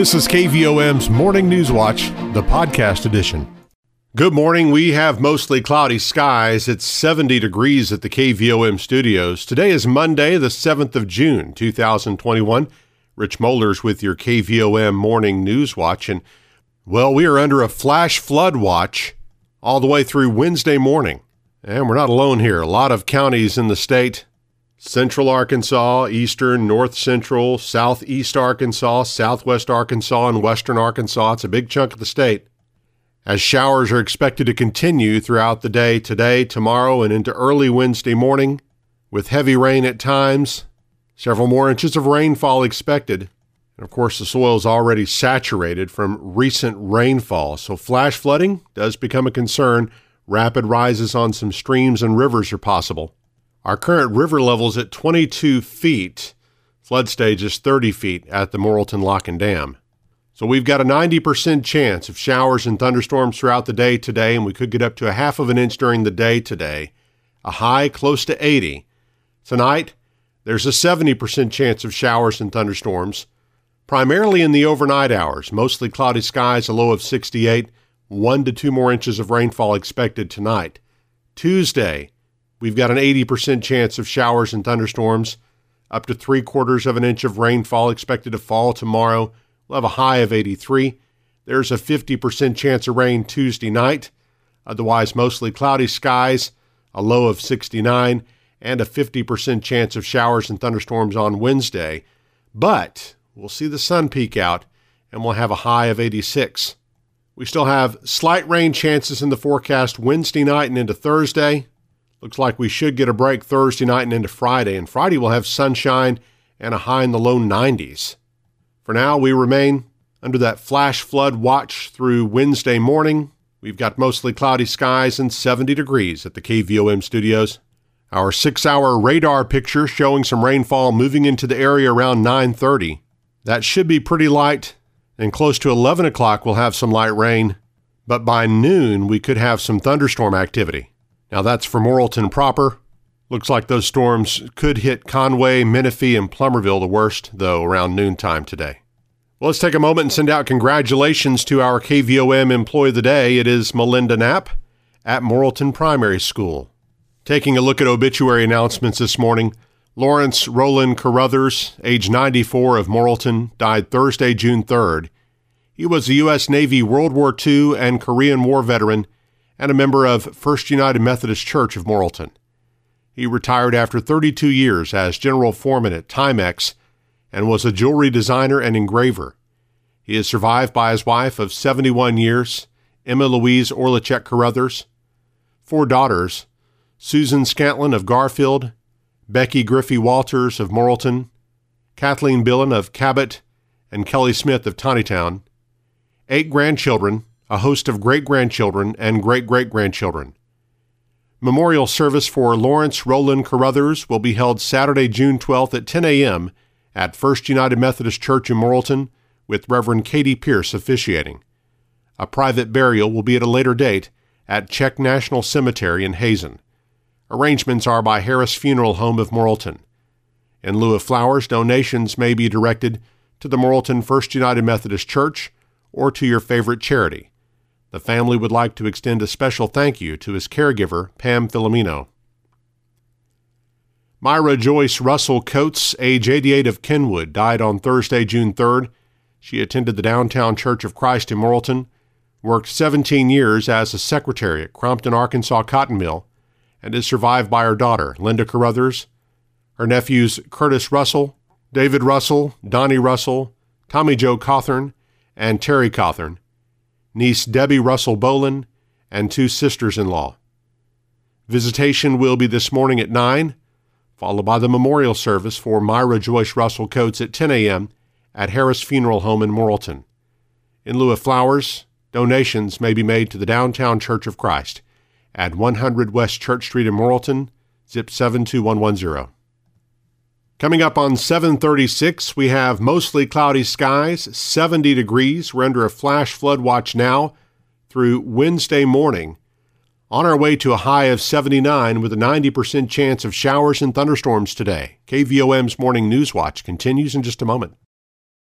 This is KVOM's Morning News Watch, the podcast edition. Good morning. We have mostly cloudy skies. It's 70 degrees at the KVOM studios. Today is Monday, the 7th of June, 2021. Rich Mollers with your KVOM Morning News Watch. And, well, we are under a flash flood watch all the way through Wednesday morning. And we're not alone here. A lot of counties in the state central Arkansas, eastern, north central, southeast Arkansas, southwest Arkansas, and western Arkansas. It's a big chunk of the state as showers are expected to continue throughout the day today, tomorrow, and into early Wednesday morning, with heavy rain at times, several more inches of rainfall expected. And of course, the soil is already saturated from recent rainfall, so flash flooding does become a concern. Rapid rises on some streams and rivers are possible. Our current river level is at 22 feet. Flood stage is 30 feet at the Morrilton Lock and Dam. So we've got a 90% chance of showers and thunderstorms throughout the day today, and we could get up to a half of an inch during the day today, a high close to 80. Tonight, there's a 70% chance of showers and thunderstorms, primarily in the overnight hours, mostly cloudy skies, a low of 68, one to two more inches of rainfall expected tonight. Tuesday, we've got an 80% chance of showers and thunderstorms, up to three quarters of an inch of rainfall expected to fall tomorrow We'll have a high of 83. There's a 50% chance of rain Tuesday night. Otherwise, mostly cloudy skies, a low of 69, and a 50% chance of showers and thunderstorms on Wednesday. But we'll see the sun peek out, and we'll have a high of 86. We still have slight rain chances in the forecast Wednesday night and into Thursday. Looks like we should get a break Thursday night and into Friday, and Friday we'll have sunshine and a high in the low 90s. For now, we remain under that flash flood watch through Wednesday morning. We've got mostly cloudy skies and 70 degrees at the KVOM studios. Our 6-hour radar picture showing some rainfall moving into the area around 9:30. That should be pretty light, and close to 11 o'clock we'll have some light rain, but by noon we could have some thunderstorm activity. Now that's for Morrilton proper. Looks like those storms could hit Conway, Menifee, and Plumerville the worst, though, around noontime today. Well, let's take a moment and send out congratulations to our KVOM Employee of the Day. It is Melinda Knapp at Morrilton Primary School. Taking a look at obituary announcements this morning, Lawrence Roland Carruthers, age 94 of Morrilton, died Thursday, June 3rd. He was a U.S. Navy World War II and Korean War veteran and a member of First United Methodist Church of Morrilton. He retired after 32 years as general foreman at Timex and was a jewelry designer and engraver. He is survived by his wife of 71 years, Emma Louise Orlichek Carruthers, four daughters, Susan Scantlin of Garfield, Becky Griffey Walters of Morrilton, Kathleen Billen of Cabot, and Kelly Smith of Tawnytown, eight grandchildren, a host of great grandchildren and great great grandchildren. Memorial service for Lawrence Roland Carruthers will be held Saturday, June 12th at 10 a.m. at First United Methodist Church in Morrilton with Reverend Katie Pierce officiating. A private burial will be at a later date at Czech National Cemetery in Hazen. Arrangements are by Harris Funeral Home of Morrilton. In lieu of flowers, donations may be directed to the Morrilton First United Methodist Church or to your favorite charity. The family would like to extend a special thank you to his caregiver, Pam Filomeno. Myra Joyce Russell Coates, age 88 of Kenwood, died on Thursday, June 3rd. She attended the Downtown Church of Christ in Morrilton, worked 17 years as a secretary at Crompton, Arkansas Cotton Mill, and is survived by her daughter, Linda Carruthers, her nephews Curtis Russell, David Russell, Donnie Russell, Tommy Joe Cawthorn, and Terry Cawthorn, niece Debbie Russell Bolin, and two sisters in law. Visitation will be this morning at 9, followed by the memorial service for Myra Joyce Russell Coates at 10 a.m. at Harris Funeral Home in Morrilton. In lieu of flowers, donations may be made to the Downtown Church of Christ at 100 West Church Street in Morrilton, zip 72110. Coming up on 736, we have mostly cloudy skies, 70 degrees. We're under a flash flood watch now through Wednesday morning. On our way to a high of 79 with a 90% chance of showers and thunderstorms today. KVOM's Morning News Watch continues in just a moment.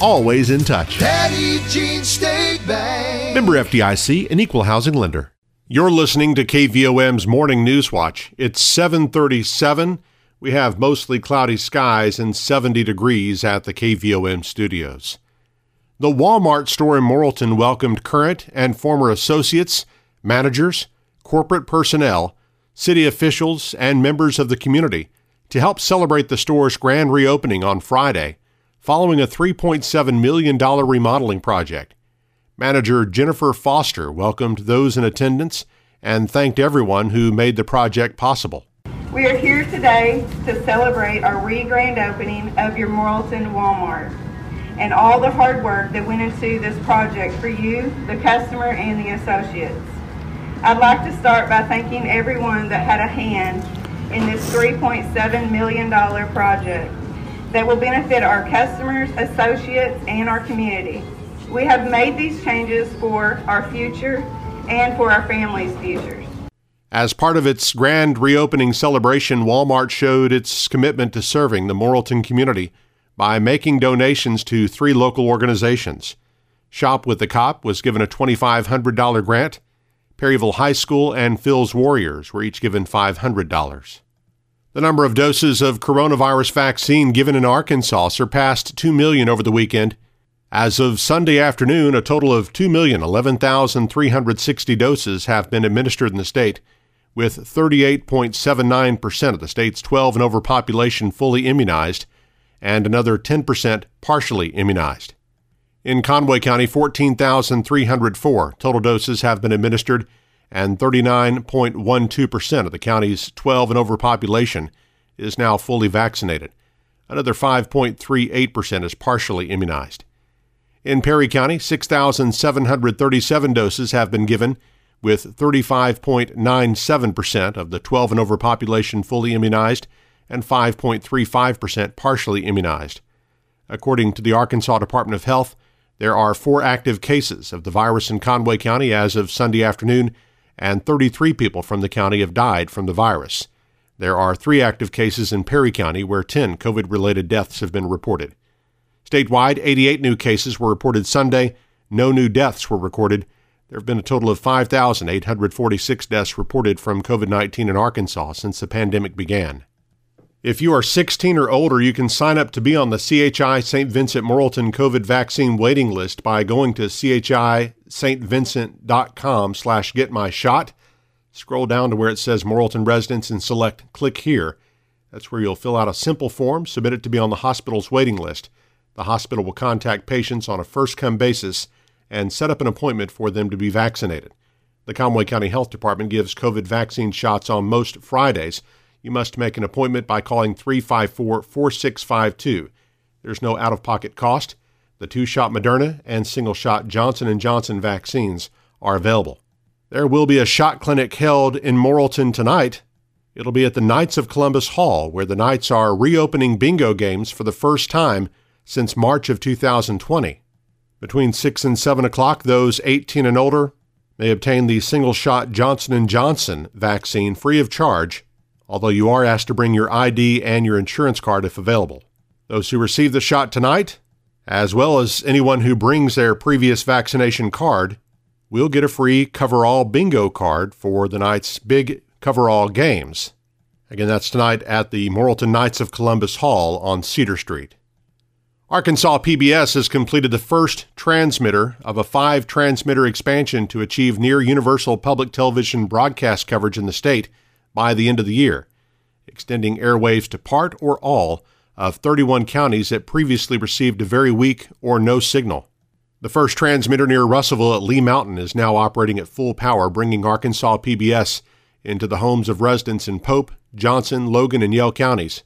always in touch. Petit Jean State Bank. Member FDIC, an equal housing lender. You're listening to KVOM's Morning News Watch. It's 737. We have mostly cloudy skies and 70 degrees at the KVOM studios. The Walmart store in Morrilton welcomed current and former associates, managers, corporate personnel, city officials, and members of the community to help celebrate the store's grand reopening on Friday, following a $3.7 million remodeling project. Manager Jennifer Foster welcomed those in attendance and thanked everyone who made the project possible. We are here today to celebrate our re-grand opening of your Morrilton Walmart and all the hard work that went into this project for you, the customer, and the associates. I'd like to start by thanking everyone that had a hand in this $3.7 million project that will benefit our customers, associates, and our community. We have made these changes for our future and for our families' futures. As part of its grand reopening celebration, Walmart showed its commitment to serving the Morrilton community by making donations to three local organizations. Shop with the Cop was given a $2,500 grant. Perryville High School and Phil's Warriors were each given $500. The number of doses of coronavirus vaccine given in Arkansas surpassed 2 million over the weekend. As of Sunday afternoon, a total of 2,011,360 doses have been administered in the state, with 38.79% of the state's 12 and over population fully immunized and another 10% partially immunized. In Conway County, 14,304 total doses have been administered, and 39.12% of the county's 12 and over population is now fully vaccinated. Another 5.38% is partially immunized. In Perry County, 6,737 doses have been given, with 35.97% of the 12 and over population fully immunized and 5.35% partially immunized. According to the Arkansas Department of Health, there are four active cases of the virus in Conway County as of Sunday afternoon, and 33 people from the county have died from the virus. There are three active cases in Perry County where 10 COVID related deaths have been reported. Statewide, 88 new cases were reported Sunday. No new deaths were recorded. There have been a total of 5,846 deaths reported from COVID 19 in Arkansas since the pandemic began. If you are 16 or older, you can sign up to be on the CHI St. Vincent Morrilton COVID vaccine waiting list by going to chistvincent.com slash get my shot. Scroll down to where it says Morrilton residents and select click here. That's where you'll fill out a simple form, submit it to be on the hospital's waiting list. The hospital will contact patients on a first come basis and set up an appointment for them to be vaccinated. The Conway County Health Department gives COVID vaccine shots on most Fridays. You must make an appointment by calling 354 4652. There's no out of pocket cost. The two shot Moderna and single shot Johnson & Johnson vaccines are available. There will be a shot clinic held in Morrilton tonight. It'll be at the Knights of Columbus Hall, where the Knights are reopening bingo games for the first time since March of 2020. Between 6 and 7 o'clock, those 18 and older may obtain the single-shot Johnson & Johnson vaccine free of charge, although you are asked to bring your ID and your insurance card if available. Those who receive the shot tonight, as well as anyone who brings their previous vaccination card, will get a free coverall bingo card for the night's big coverall games. Again, that's tonight at the Morrilton Knights of Columbus Hall on Cedar Street. Arkansas PBS has completed the first transmitter of a five transmitter expansion to achieve near universal public television broadcast coverage in the state by the end of the year, extending airwaves to part or all of 31 counties that previously received a very weak or no signal. The first transmitter near Russellville at Lee Mountain is now operating at full power, bringing Arkansas PBS into the homes of residents in Pope, Johnson, Logan, and Yell counties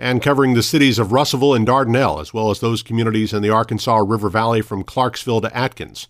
and covering the cities of Russellville and Dardanelle, as well as those communities in the Arkansas River Valley from Clarksville to Atkins.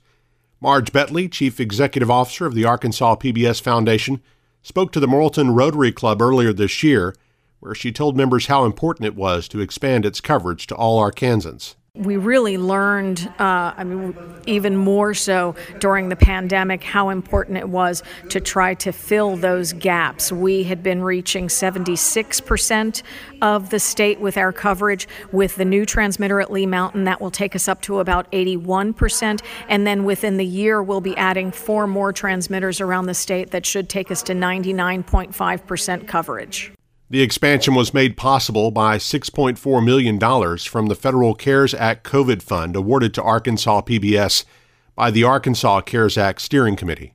Marge Betley, Chief Executive Officer of the Arkansas PBS Foundation, spoke to the Morrilton Rotary Club earlier this year, where she told members how important it was to expand its coverage to all Arkansans. We really learned, uh, I mean, even more so during the pandemic, how important it was to try to fill those gaps. We had been reaching 76% of the state with our coverage. With the new transmitter at Lee Mountain, that will take us up to about 81%. And then within the year, we'll be adding four more transmitters around the state that should take us to 99.5% coverage. The expansion was made possible by $6.4 million from the Federal CARES Act COVID Fund awarded to Arkansas PBS by the Arkansas CARES Act Steering Committee.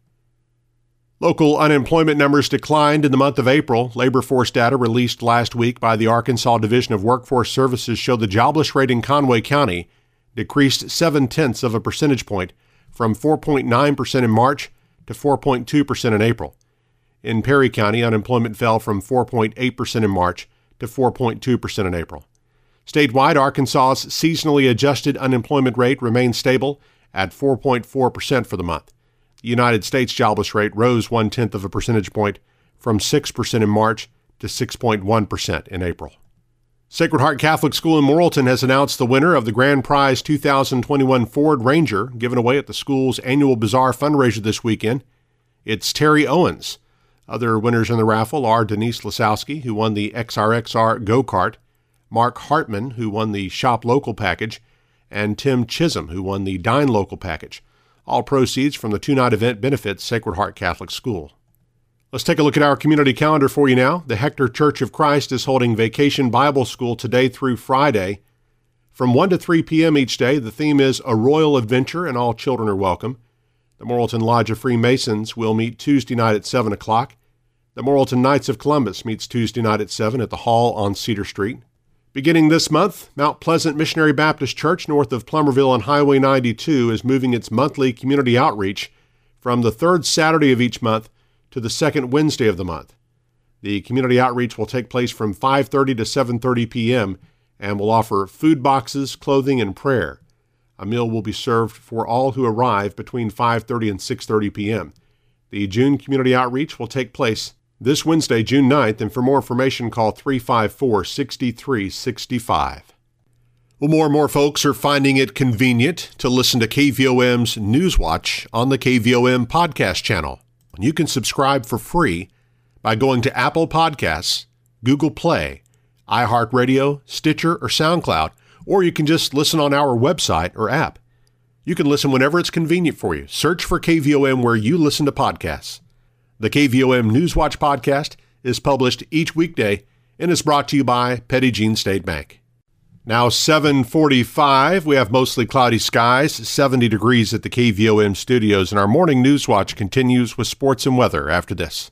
Local unemployment numbers declined in the month of April. Labor force data released last week by the Arkansas Division of Workforce Services show the jobless rate in Conway County decreased seven tenths of a percentage point from 4.9% in March to 4.2% in April. In Perry County, unemployment fell from 4.8% in March to 4.2% in April. Statewide, Arkansas's seasonally adjusted unemployment rate remained stable at 4.4% for the month. The United States jobless rate rose one tenth of a percentage point from 6% in March to 6.1% in April. Sacred Heart Catholic School in Morrilton has announced the winner of the Grand Prize 2021 Ford Ranger given away at the school's annual Bazaar fundraiser this weekend. It's Terry Owens. Other winners in the raffle are Denise Lasowski, who won the XRXR go kart, Mark Hartman, who won the Shop Local package, and Tim Chisholm, who won the Dine Local package. All proceeds from the two night event benefits Sacred Heart Catholic School. Let's take a look at our community calendar for you now. The Hector Church of Christ is holding Vacation Bible School today through Friday. From 1 to 3 p.m. each day, the theme is A Royal Adventure, and all children are welcome. The Morrilton Lodge of Freemasons will meet Tuesday night at 7 o'clock. The Morrilton Knights of Columbus meets Tuesday night at 7 at the Hall on Cedar Street. Beginning this month, Mount Pleasant Missionary Baptist Church north of Plumerville on Highway 92 is moving its monthly community outreach from the third Saturday of each month to the second Wednesday of the month. The community outreach will take place from 5:30 to 7:30 p.m. and will offer food boxes, clothing, and prayer. A meal will be served for all who arrive between 5:30 and 6:30 p.m. The June community outreach will take place this Wednesday, June 9th, and for more information call 354 6365. Well, more and more folks are finding it convenient to listen to KVOM's Newswatch on the KVOM podcast channel. You can subscribe for free by going to Apple Podcasts, Google Play, iHeartRadio, Stitcher, or SoundCloud or you can just listen on our website or app. You can listen whenever it's convenient for you. Search for KVOM where you listen to podcasts. The KVOM Newswatch podcast is published each weekday and is brought to you by Petit Jean State Bank. Now 7:45, we have mostly cloudy skies, 70 degrees at the KVOM studios and our morning newswatch continues with sports and weather after this.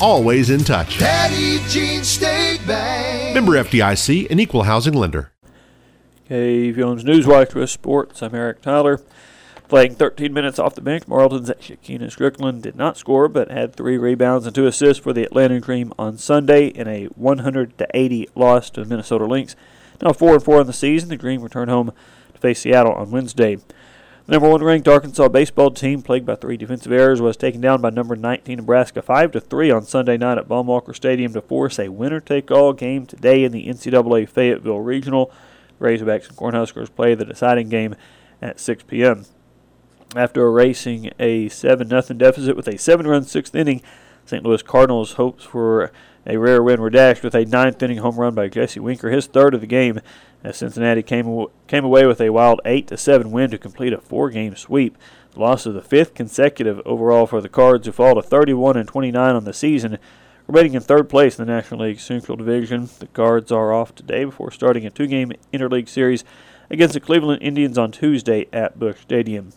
always in touch. Petit Jean State Bank. Member FDIC, an equal housing lender. KVOM's Newswatch with Sports. I'm Eric Tyler. Playing 13 minutes off the bench, Morrilton's Shekinna Stricklen did not score, but had three rebounds and two assists for the Atlanta Dream on Sunday in a 100 to 80 loss to the Minnesota Lynx. Now four and four in the season, the Dream return home to face Seattle on Wednesday. The number one ranked Arkansas baseball team, plagued by three defensive errors, was taken down by number 19 Nebraska 5 to 3 on Sunday night at Baum-Walker Stadium to force a winner-take-all game today in the NCAA Fayetteville Regional. Razorbacks and Cornhuskers play the deciding game at 6 p.m. After erasing a 7 0 deficit with a 7 run sixth inning, St. Louis Cardinals' hopes for a rare win were dashed with a ninth inning home run by Jesse Winker, his third of the game, as Cincinnati came came away with a wild 8 to 7 win to complete a four-game sweep. The loss of the fifth consecutive overall for the Cards, who fall to 31 and 29 on the season, remaining in third place in the National League Central Division. The Cards are off today before starting a two-game interleague series against the Cleveland Indians on Tuesday at Busch Stadium.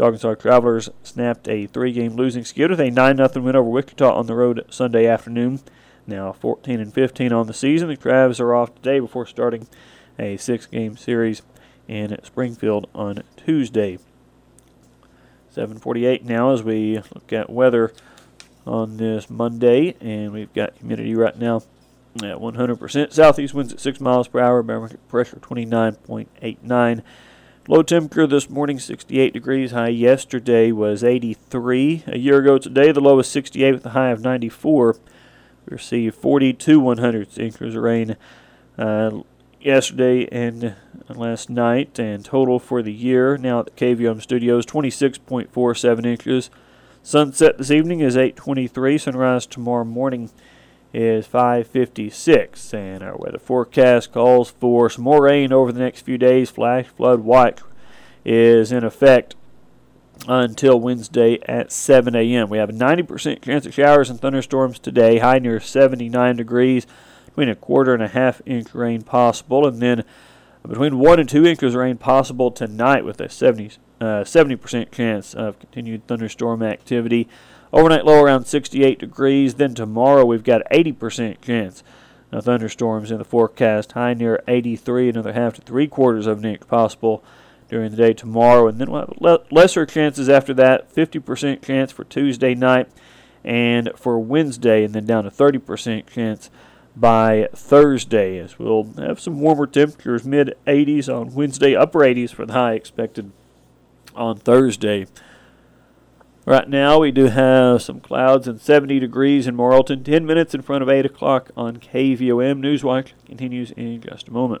The Arkansas Travelers snapped a three-game losing skid with a 9-0 win over Wichita on the road Sunday afternoon. Now 14 and 15 on the season. The Travs are off today before starting a six-game series in Springfield on Tuesday. 7:48 now as we look at weather on this Monday, and we've got humidity right now at 100%. Southeast winds at 6 miles per hour, barometric pressure 29.89. Low temperature this morning 68 degrees. High yesterday was 83. A year ago today, the low was 68 with a high of 94. We received 42 100 inches of rain uh, yesterday and last night, and total for the year now at the KVOM Studios 26.47 inches. Sunset this evening is 8:23. Sunrise tomorrow morning is 5:56, and our weather forecast calls for some more rain over the next few days. Flash flood watch is in effect until Wednesday at 7 a.m. We have a 90% chance of showers and thunderstorms today, high near 79 degrees, between a quarter and a half inch rain possible, and then between one and two inches of rain possible tonight with a 70 uh, 70% chance of continued thunderstorm activity. Overnight low around 68 degrees. Then tomorrow we've got 80% chance of thunderstorms in the forecast. High near 83, another half to three quarters of an inch possible during the day tomorrow. And then we'll have le- lesser chances after that. 50% chance for Tuesday night and for Wednesday, and then down to 30% chance by Thursday as we'll have some warmer temperatures, mid 80s on Wednesday, upper 80s for the high expected on Thursday. Right now, we do have some clouds and 70 degrees in Morrilton. 10 minutes in front of 8 o'clock on KVOM. Newswatch continues in just a moment.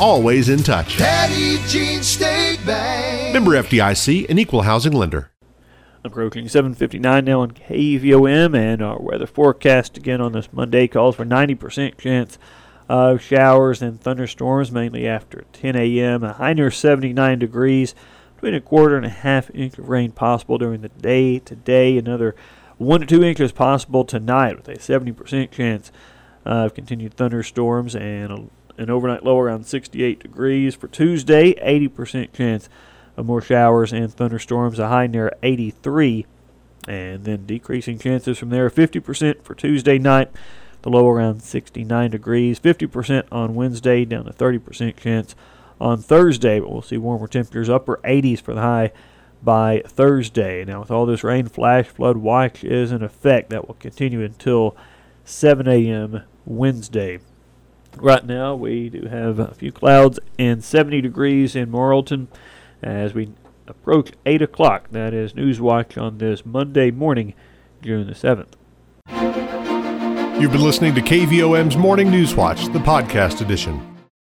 always in touch. Petit Jean State Bank. Member FDIC, an equal housing lender. Approaching 7:59 now on KVOM, and our weather forecast again on this Monday calls for 90% chance of showers and thunderstorms, mainly after 10 a.m. A high near 79 degrees, between a quarter and a half inch of rain possible during the day today. Another one to two inches possible tonight, with a 70% chance of continued thunderstorms and a an overnight low around 68 degrees. For Tuesday, 80% chance of more showers and thunderstorms, a high near 83. And then decreasing chances from there 50% for Tuesday night, the low around 69 degrees. 50% on Wednesday, down to 30% chance on Thursday. But we'll see warmer temperatures, upper 80s for the high by Thursday. Now, with all this rain, flash flood watch is in effect. That will continue until 7 a.m. Wednesday. Right now, we do have a few clouds and 70 degrees in Morrilton as we approach 8 o'clock. That is Newswatch on this Monday morning, June the 7th. You've been listening to KVOM's Morning News Watch, the podcast edition.